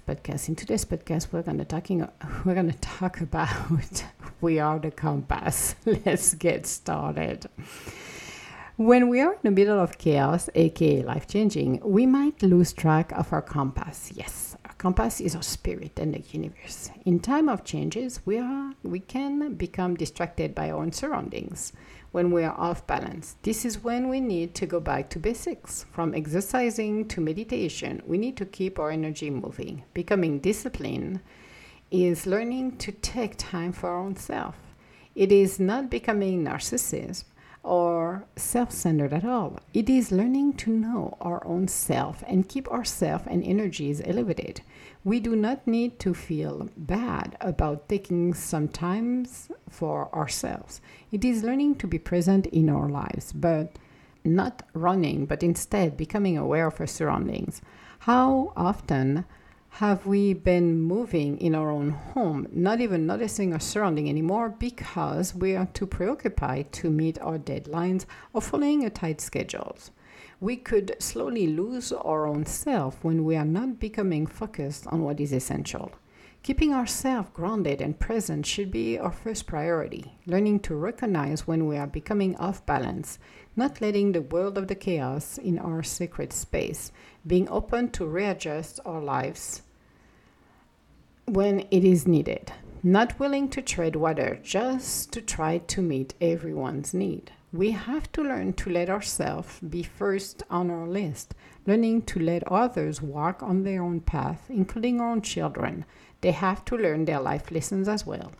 podcast. Podcast. In today's podcast, we're gonna talking. We're gonna talk about we are the compass. Let's get started. When we are in the middle of chaos, aka life changing, we might lose track of our compass. Yes, our compass is our spirit and the universe. In time of changes, we are we can become distracted by our own surroundings when we are off balance. This is when we need to go back to basics. From exercising to meditation, we need to keep our energy moving. Becoming disciplined is learning to take time for our own self. It is not becoming narcissist or self centered at all. It is learning to know our own self and keep ourself and energies elevated. We do not need to feel bad about taking some time for ourselves. It is learning to be present in our lives, but not running, but instead becoming aware of our surroundings. How often have we been moving in our own home, not even noticing our surrounding anymore because we are too preoccupied to meet our deadlines or following a tight schedules? We could slowly lose our own self when we are not becoming focused on what is essential. Keeping ourselves grounded and present should be our first priority. Learning to recognize when we are becoming off balance, not letting the world of the chaos in our sacred space, being open to readjust our lives when it is needed, not willing to tread water just to try to meet everyone's need we have to learn to let ourselves be first on our list, learning to let others walk on their own path, including our own children. They have to learn their life lessons as well.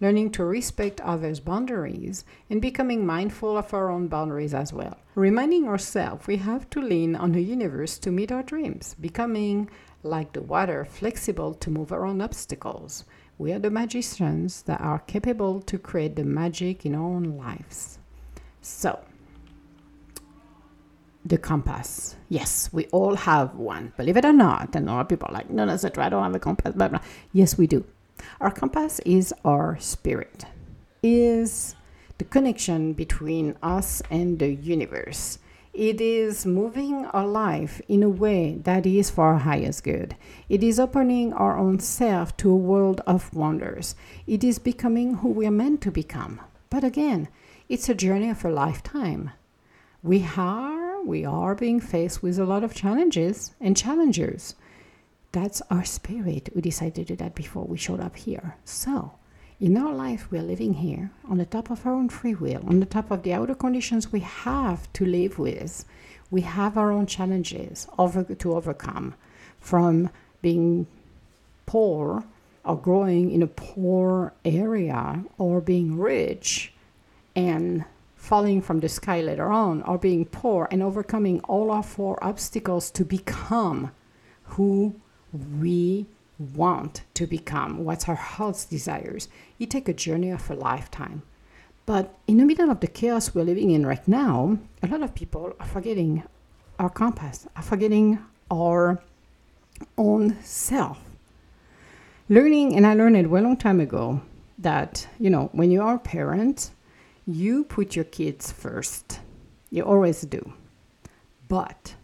Learning to respect others' boundaries and becoming mindful of our own boundaries as well. Reminding ourselves we have to lean on the universe to meet our dreams, becoming like the water, flexible to move around obstacles. We are the magicians that are capable to create the magic in our own lives. So, the compass. Yes, we all have one. Believe it or not. And a lot of people are like, no, no. I don't have a compass. Blah, blah. Yes, we do. Our compass is our spirit, is the connection between us and the universe. It is moving our life in a way that is for our highest good. It is opening our own self to a world of wonders. It is becoming who we are meant to become. But again, it's a journey of a lifetime. We are we are being faced with a lot of challenges and challengers. That's our spirit. We decided to do that before we showed up here. So, in our life, we're living here on the top of our own free will, on the top of the outer conditions we have to live with. We have our own challenges over, to overcome from being poor or growing in a poor area or being rich and falling from the sky later on, or being poor and overcoming all our four obstacles to become who we want to become, what's our heart's desires. It takes a journey of a lifetime. But in the middle of the chaos we're living in right now, a lot of people are forgetting our compass, are forgetting our own self. Learning, and I learned it a long time ago, that, you know, when you are a parent, you put your kids first. You always do. But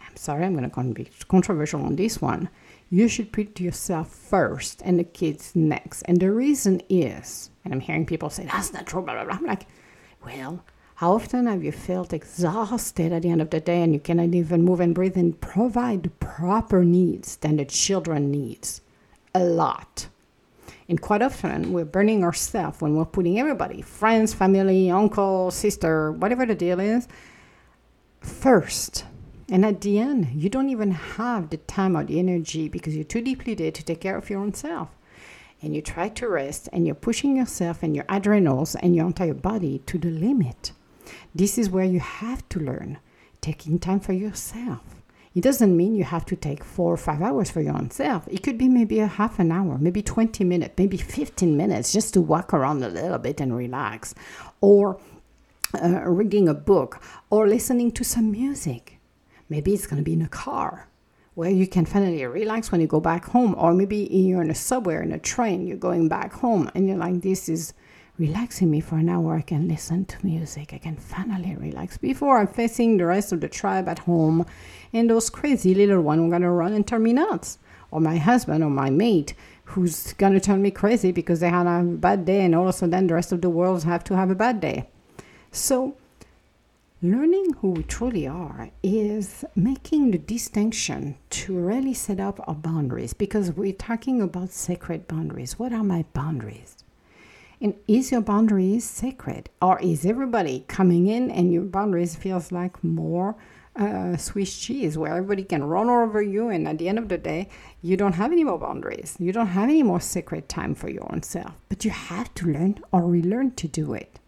I'm sorry, I'm going to be controversial on this one. You should put yourself first and the kids next. And the reason is, and I'm hearing people say, that's not true, blah, blah, blah. I'm like, well, how often have you felt exhausted at the end of the day and you cannot even move and breathe and provide the proper needs than the children needs? A lot. And quite often, we're burning ourselves when we're putting everybody friends, family, uncle, sister, whatever the deal is first. And at the end, you don't even have the time or the energy because you're too deeply there to take care of your own self. And you try to rest and you're pushing yourself and your adrenals and your entire body to the limit. This is where you have to learn taking time for yourself it doesn't mean you have to take four or five hours for your own self. It could be maybe a half an hour, maybe 20 minutes, maybe 15 minutes just to walk around a little bit and relax, or uh, reading a book, or listening to some music. Maybe it's going to be in a car where you can finally relax when you go back home, or maybe you're in a subway or in a train, you're going back home, and you're like, this is relaxing me for an hour. I can listen to music. I can finally relax before I'm facing the rest of the tribe at home and those crazy little ones who are gonna run and turn me nuts. or my husband or my mate who's to turn me crazy because they had a bad day and all of a sudden the rest of the world have to have a bad day. So, learning who we truly are is making the distinction to really set up our boundaries because we're talking about sacred boundaries. What are my boundaries? And is your boundaries sacred? Or is everybody coming in and your boundaries feels like more uh, Swiss cheese where everybody can run over you and at the end of the day you don't have any more boundaries. You don't have any more sacred time for your own self. But you have to learn or relearn to do it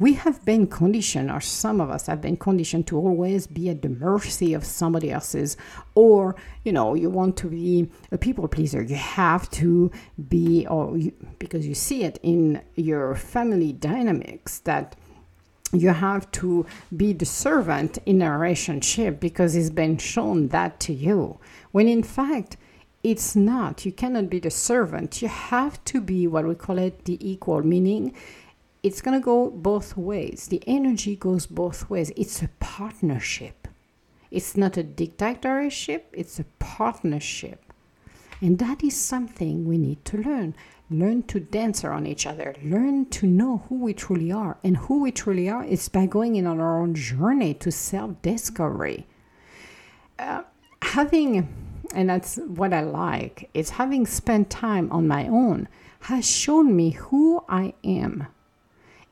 we have been conditioned, or some of us have been conditioned to always be at the mercy of somebody else's, or you know, you want to be a people pleaser. You have to be, or you, because you see it in your family dynamics that you have to be the servant in a relationship because it's been shown that to you. When in fact, it's not. You cannot be the servant. You have to be what we call it the equal, meaning it's going to go both ways. The energy goes both ways. It's a partnership. It's not a dictatorship, it's a partnership. And that is something we need to learn. Learn to dance around each other. Learn to know who we truly are. And who we truly are is by going in on our own journey to self discovery. Uh, having, and that's what I like, is having spent time on my own has shown me who I am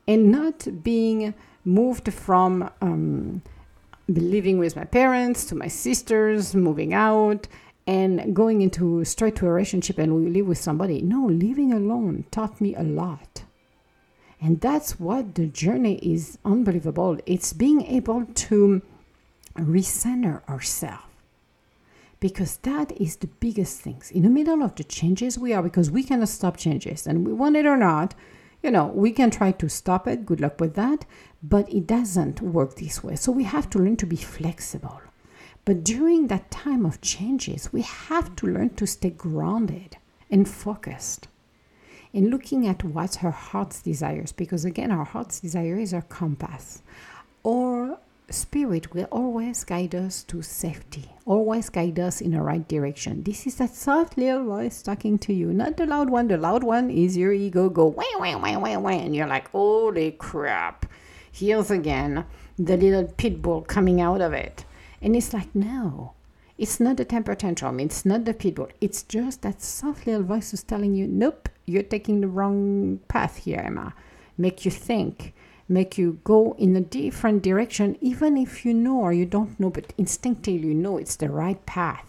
and not being moved from um, living with my parents to my sisters, moving out, and going into straight to a relationship and we live with somebody. No, living alone taught me a lot. And that's what the journey is unbelievable. It's being able to recenter ourselves. Because that is the biggest things. In the middle of the changes we are, because we cannot stop changes, and we want it or not, you know, we can try to stop it, good luck with that, but it doesn't work this way. So we have to learn to be flexible. But during that time of changes, we have to learn to stay grounded and focused in looking at what her heart's desires, because again, our heart's desire is our compass. Or Spirit will always guide us to safety, always guide us in the right direction. This is that soft little voice talking to you, not the loud one. The loud one is your ego go wah, wah, wah, wah, wah, and you're like, holy crap. Here's again the little pit bull coming out of it. And it's like, no, it's not the temper tantrum, it's not the pit bull. It's just that soft little voice is telling you, nope, you're taking the wrong path here, Emma. Make you think make you go in a different direction, even if you know or you don't know, but instinctively you know it's the right path.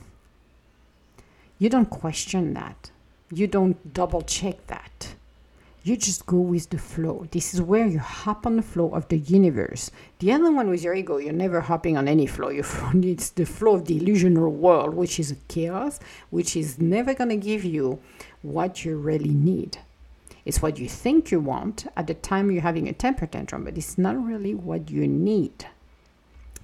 You don't question that. You don't double check that. You just go with the flow. This is where you hop on the flow of the universe. The other one with your ego, you're never hopping on any flow. It's the flow of the illusional world, which is a chaos, which is never going to give you what you really need. It's what you think you want at the time you're having a temper tantrum, but it's not really what you need.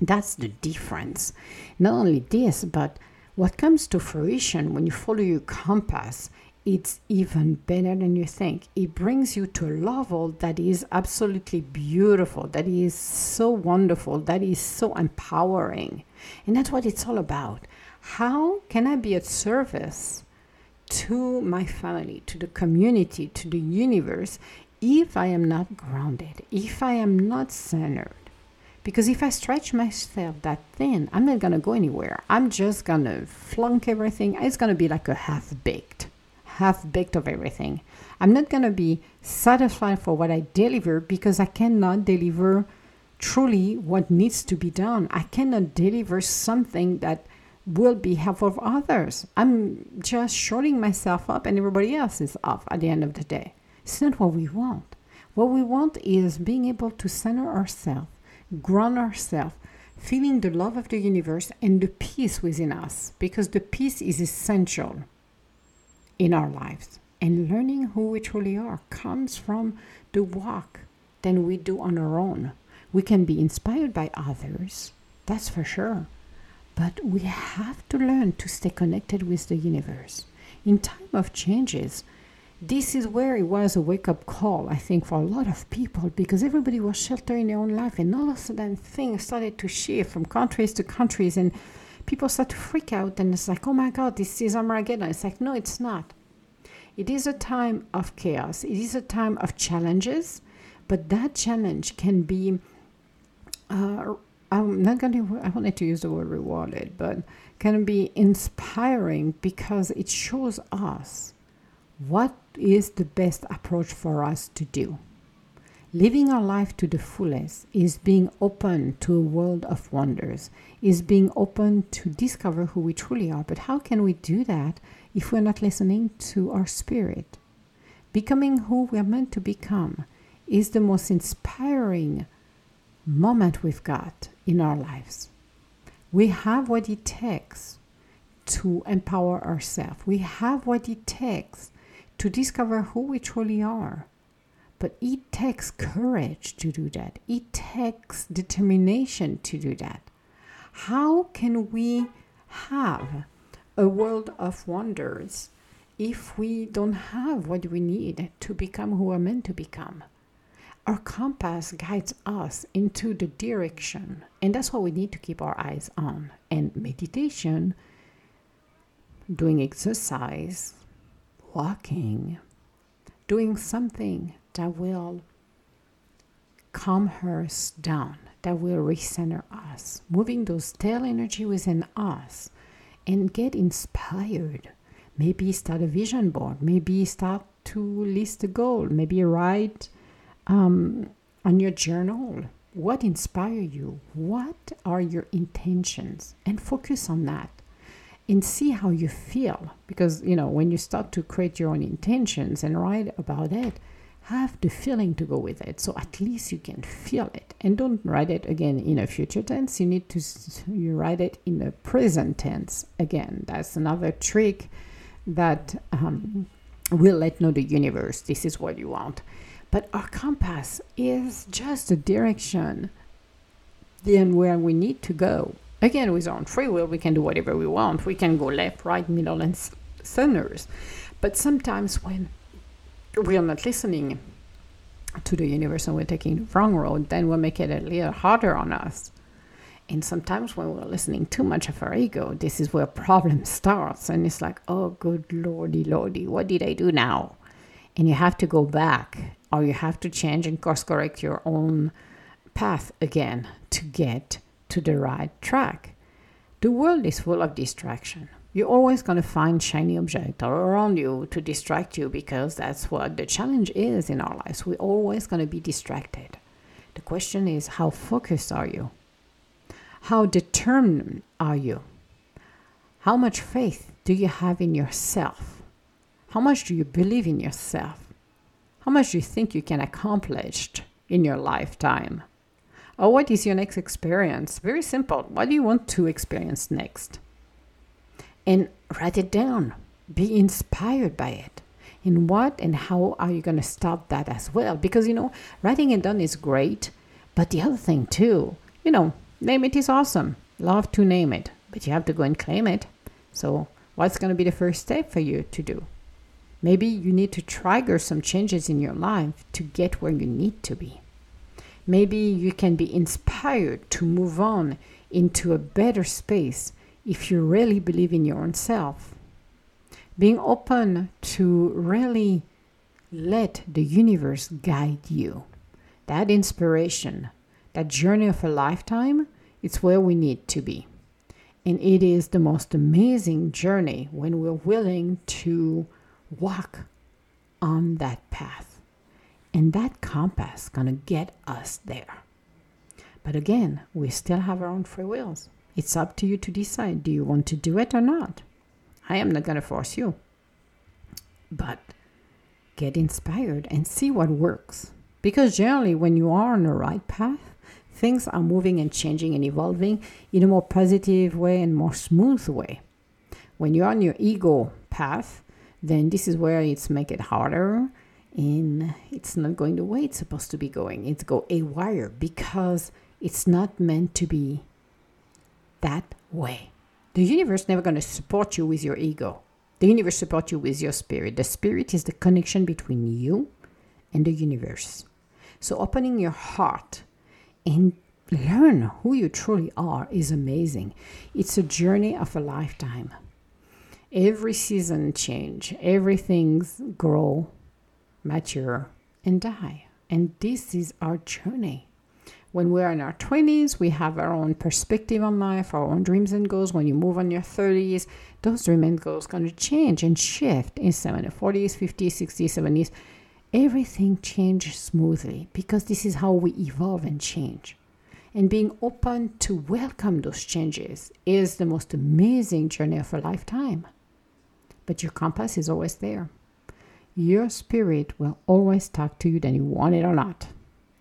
That's the difference. Not only this, but what comes to fruition when you follow your compass, it's even better than you think. It brings you to a level that is absolutely beautiful, that is so wonderful, that is so empowering. And that's what it's all about. How can I be at service to my family, to the community, to the universe, if I am not grounded, if I am not centered. Because if I stretch myself that thin, I'm not going to go anywhere. I'm just going to flunk everything. It's going to be like a half baked, half baked of everything. I'm not going to be satisfied for what I deliver because I cannot deliver truly what needs to be done. I cannot deliver something that will be helpful for others. I'm just shorting myself up and everybody else is off at the end of the day. It's not what we want. What we want is being able to center ourselves, ground ourselves, feeling the love of the universe and the peace within us, because the peace is essential in our lives. And learning who we truly are comes from the walk that we do on our own. We can be inspired by others, that's for sure but we have to learn to stay connected with the universe. In time of changes, this is where it was a wake up call, I think, for a lot of people because everybody was sheltering their own life, and all of a sudden things started to shift from countries to countries, and people start to freak out and it's like, oh my God, this is Armageddon. It's like, no, it's not. It is a time of chaos, it is a time of challenges, but that challenge can be. Uh, I'm not going to, I wanted to use the word rewarded, but can be inspiring because it shows us what is the best approach for us to do. Living our life to the fullest is being open to a world of wonders, is being open to discover who we truly are. But how can we do that if we're not listening to our spirit? Becoming who we're meant to become is the most inspiring moment we've got in our lives. We have what it takes to empower ourselves. We have what it takes to discover who we truly are. But it takes courage to do that. It takes determination to do that. How can we have a world of wonders if we don't have what we need to become who we're meant to become? Our compass guides us into the direction, and that's what we need to keep our eyes on. And meditation, doing exercise, walking, doing something that will calm us down, that will recenter us, moving those tail energy within us and get inspired. Maybe start a vision board, maybe start to list a goal, maybe write um, on your journal. What inspire you? What are your intentions? And focus on that and see how you feel. Because you know when you start to create your own intentions and write about it have the feeling to go with it. So at least you can feel it. And don't write it again in a future tense. You need to you write it in a present tense again. That's another trick that um, will let know the universe. This is what you want but our compass is just a direction then where we need to go Again, with our own free will, we can do whatever we want. We can go left, right, middle, and centers. But sometimes when we are not listening to the universe and we're taking the wrong road, then we'll make it a little harder on us. And sometimes when we're listening too much of our ego, this is where problem starts. And it's like, oh, good lordy, lordy, what did I do now? And you have to go back or you have to change and course correct your own path again to get to the right track. The world is full of distraction. You're always going to find shiny objects around you to distract you because that's what the challenge is in our lives. We're always going to be distracted. The question is how focused are you? How determined are you? How much faith do you have in yourself? How much do you believe in yourself? How much do you think you can accomplish in your lifetime? Or what is your next experience? Very simple. What do you want to experience next? And write it down. Be inspired by it. And what and how are you going to start that as well? Because, you know, writing it down is great. But the other thing, too, you know, name it is awesome. Love to name it. But you have to go and claim it. So, what's going to be the first step for you to do? Maybe you need to trigger some changes in your life to get where you need to be. Maybe you can be inspired to move on into a better space if you really believe in your own self. Being open to really let the universe guide you. That inspiration, that journey of a lifetime, it's where we need to be. And it is the most amazing journey when we're willing to walk on that path. And that compass gonna get us there. But again, we still have our own free wills. It's up to you to decide do you want to do it or not? I am not gonna force you. But get inspired and see what works. Because generally, when you are on the right path, things are moving and changing and evolving in a more positive way and more smooth way. When you're on your ego path, then this is where it's make it harder and it's not going the way it's supposed to be going. It's go a wire because it's not meant to be that way. The universe never going to support you with your ego. The universe support you with your spirit. The spirit is the connection between you and the universe. So opening your heart and learn who you truly are is amazing. It's a journey of a lifetime. Every season change, everything's grow, mature, and die. And this is our journey. When we're in our 20s, we have our own perspective on life, our own dreams and goals. When you move on your 30s, those dreams and goals going to change and shift in 70s, 40s, 50s, 60s, 70s. Everything changes smoothly because this is how we evolve and change. And being open to welcome those changes is the most amazing journey of a lifetime. But your compass is always there. Your spirit will always talk to you, then you want it or not.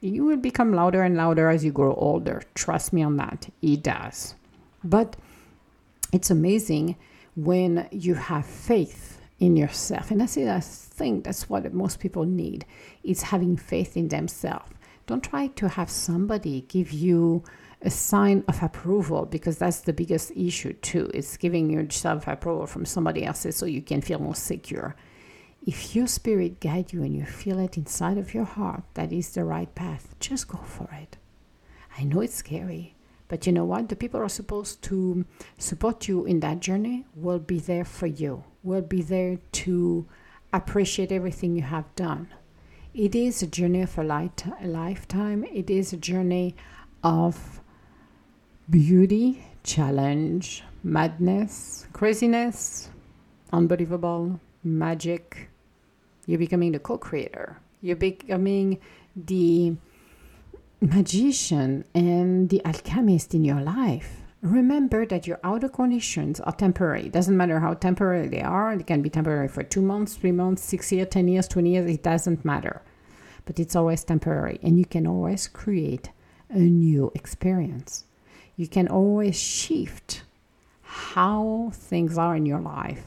You will become louder and louder as you grow older. Trust me on that. It does. But it's amazing when you have faith in yourself. And I say I think that's what most people need. It's having faith in themselves. Don't try to have somebody give you a sign of approval because that's the biggest issue too. It's giving yourself approval from somebody else so you can feel more secure if your spirit guides you and you feel it inside of your heart that is the right path, just go for it. I know it's scary, but you know what? The people are supposed to support you in that journey will be there for you, will be there to appreciate everything you have done. It is a journey of a, light, a lifetime, it is a journey of beauty, challenge, madness, craziness, unbelievable, magic, you're becoming the co creator. You're becoming the magician and the alchemist in your life. Remember that your outer conditions are temporary. It doesn't matter how temporary they are. They can be temporary for two months, three months, six years, 10 years, 20 years. It doesn't matter. But it's always temporary. And you can always create a new experience. You can always shift how things are in your life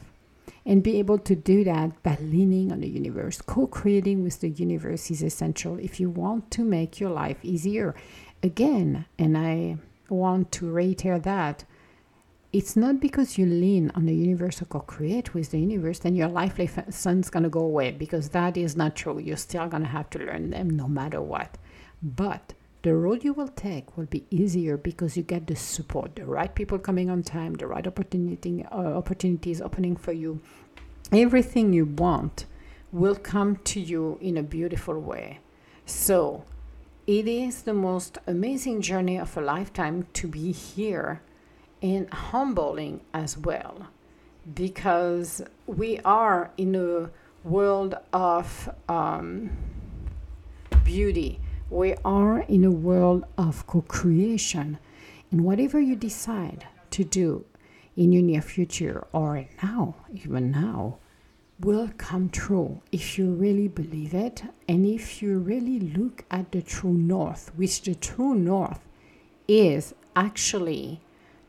and be able to do that by leaning on the universe. Co creating with the universe is essential if you want to make your life easier. Again, and I want to reiterate that it's not because you lean on the universe or co-create with the universe then your life lessons going to go away because that is not true you're still going to have to learn them no matter what but the road you will take will be easier because you get the support the right people coming on time the right opportunity uh, opportunities opening for you. Everything you want will come to you in a beautiful way. So it is the most amazing journey of a lifetime to be here and humbling as well because we are in a world of um, beauty we are in a world of co creation. And whatever you decide to do in your near future or now, even now, will come true if you really believe it and if you really look at the true north, which the true north is actually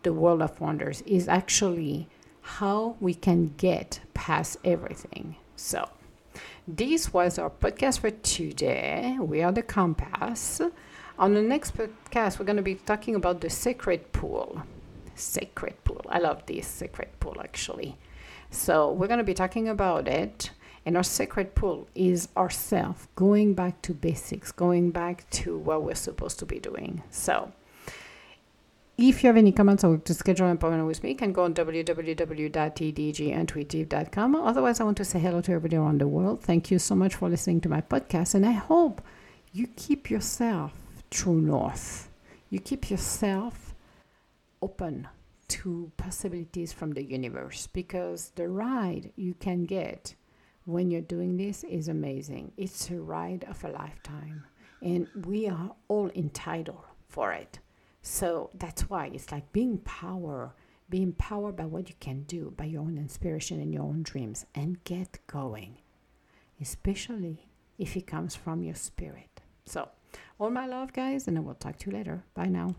the world of wonders, is actually how we can get past everything. So, this was our podcast for today. We are the Compass. On the next podcast, we're going to be talking about the sacred pool. Sacred pool. I love this sacred pool actually. So, we're going to be talking about it. And our sacred pool is ourself going back to basics, going back to what we're supposed to be doing. So, if you have any comments or to schedule an appointment with me, you can go on www.tdgintuitive.com. Otherwise, I want to say hello to everybody around the world. Thank you so much for listening to my podcast, and I hope you keep yourself true north. You keep yourself open to possibilities from the universe because the ride you can get when you're doing this is amazing. It's a ride of a lifetime, and we are all entitled for it. So that's why it's like being power, being powered by what you can do, by your own inspiration and your own dreams, and get going, especially if it comes from your spirit. So, all my love, guys, and I will talk to you later. Bye now.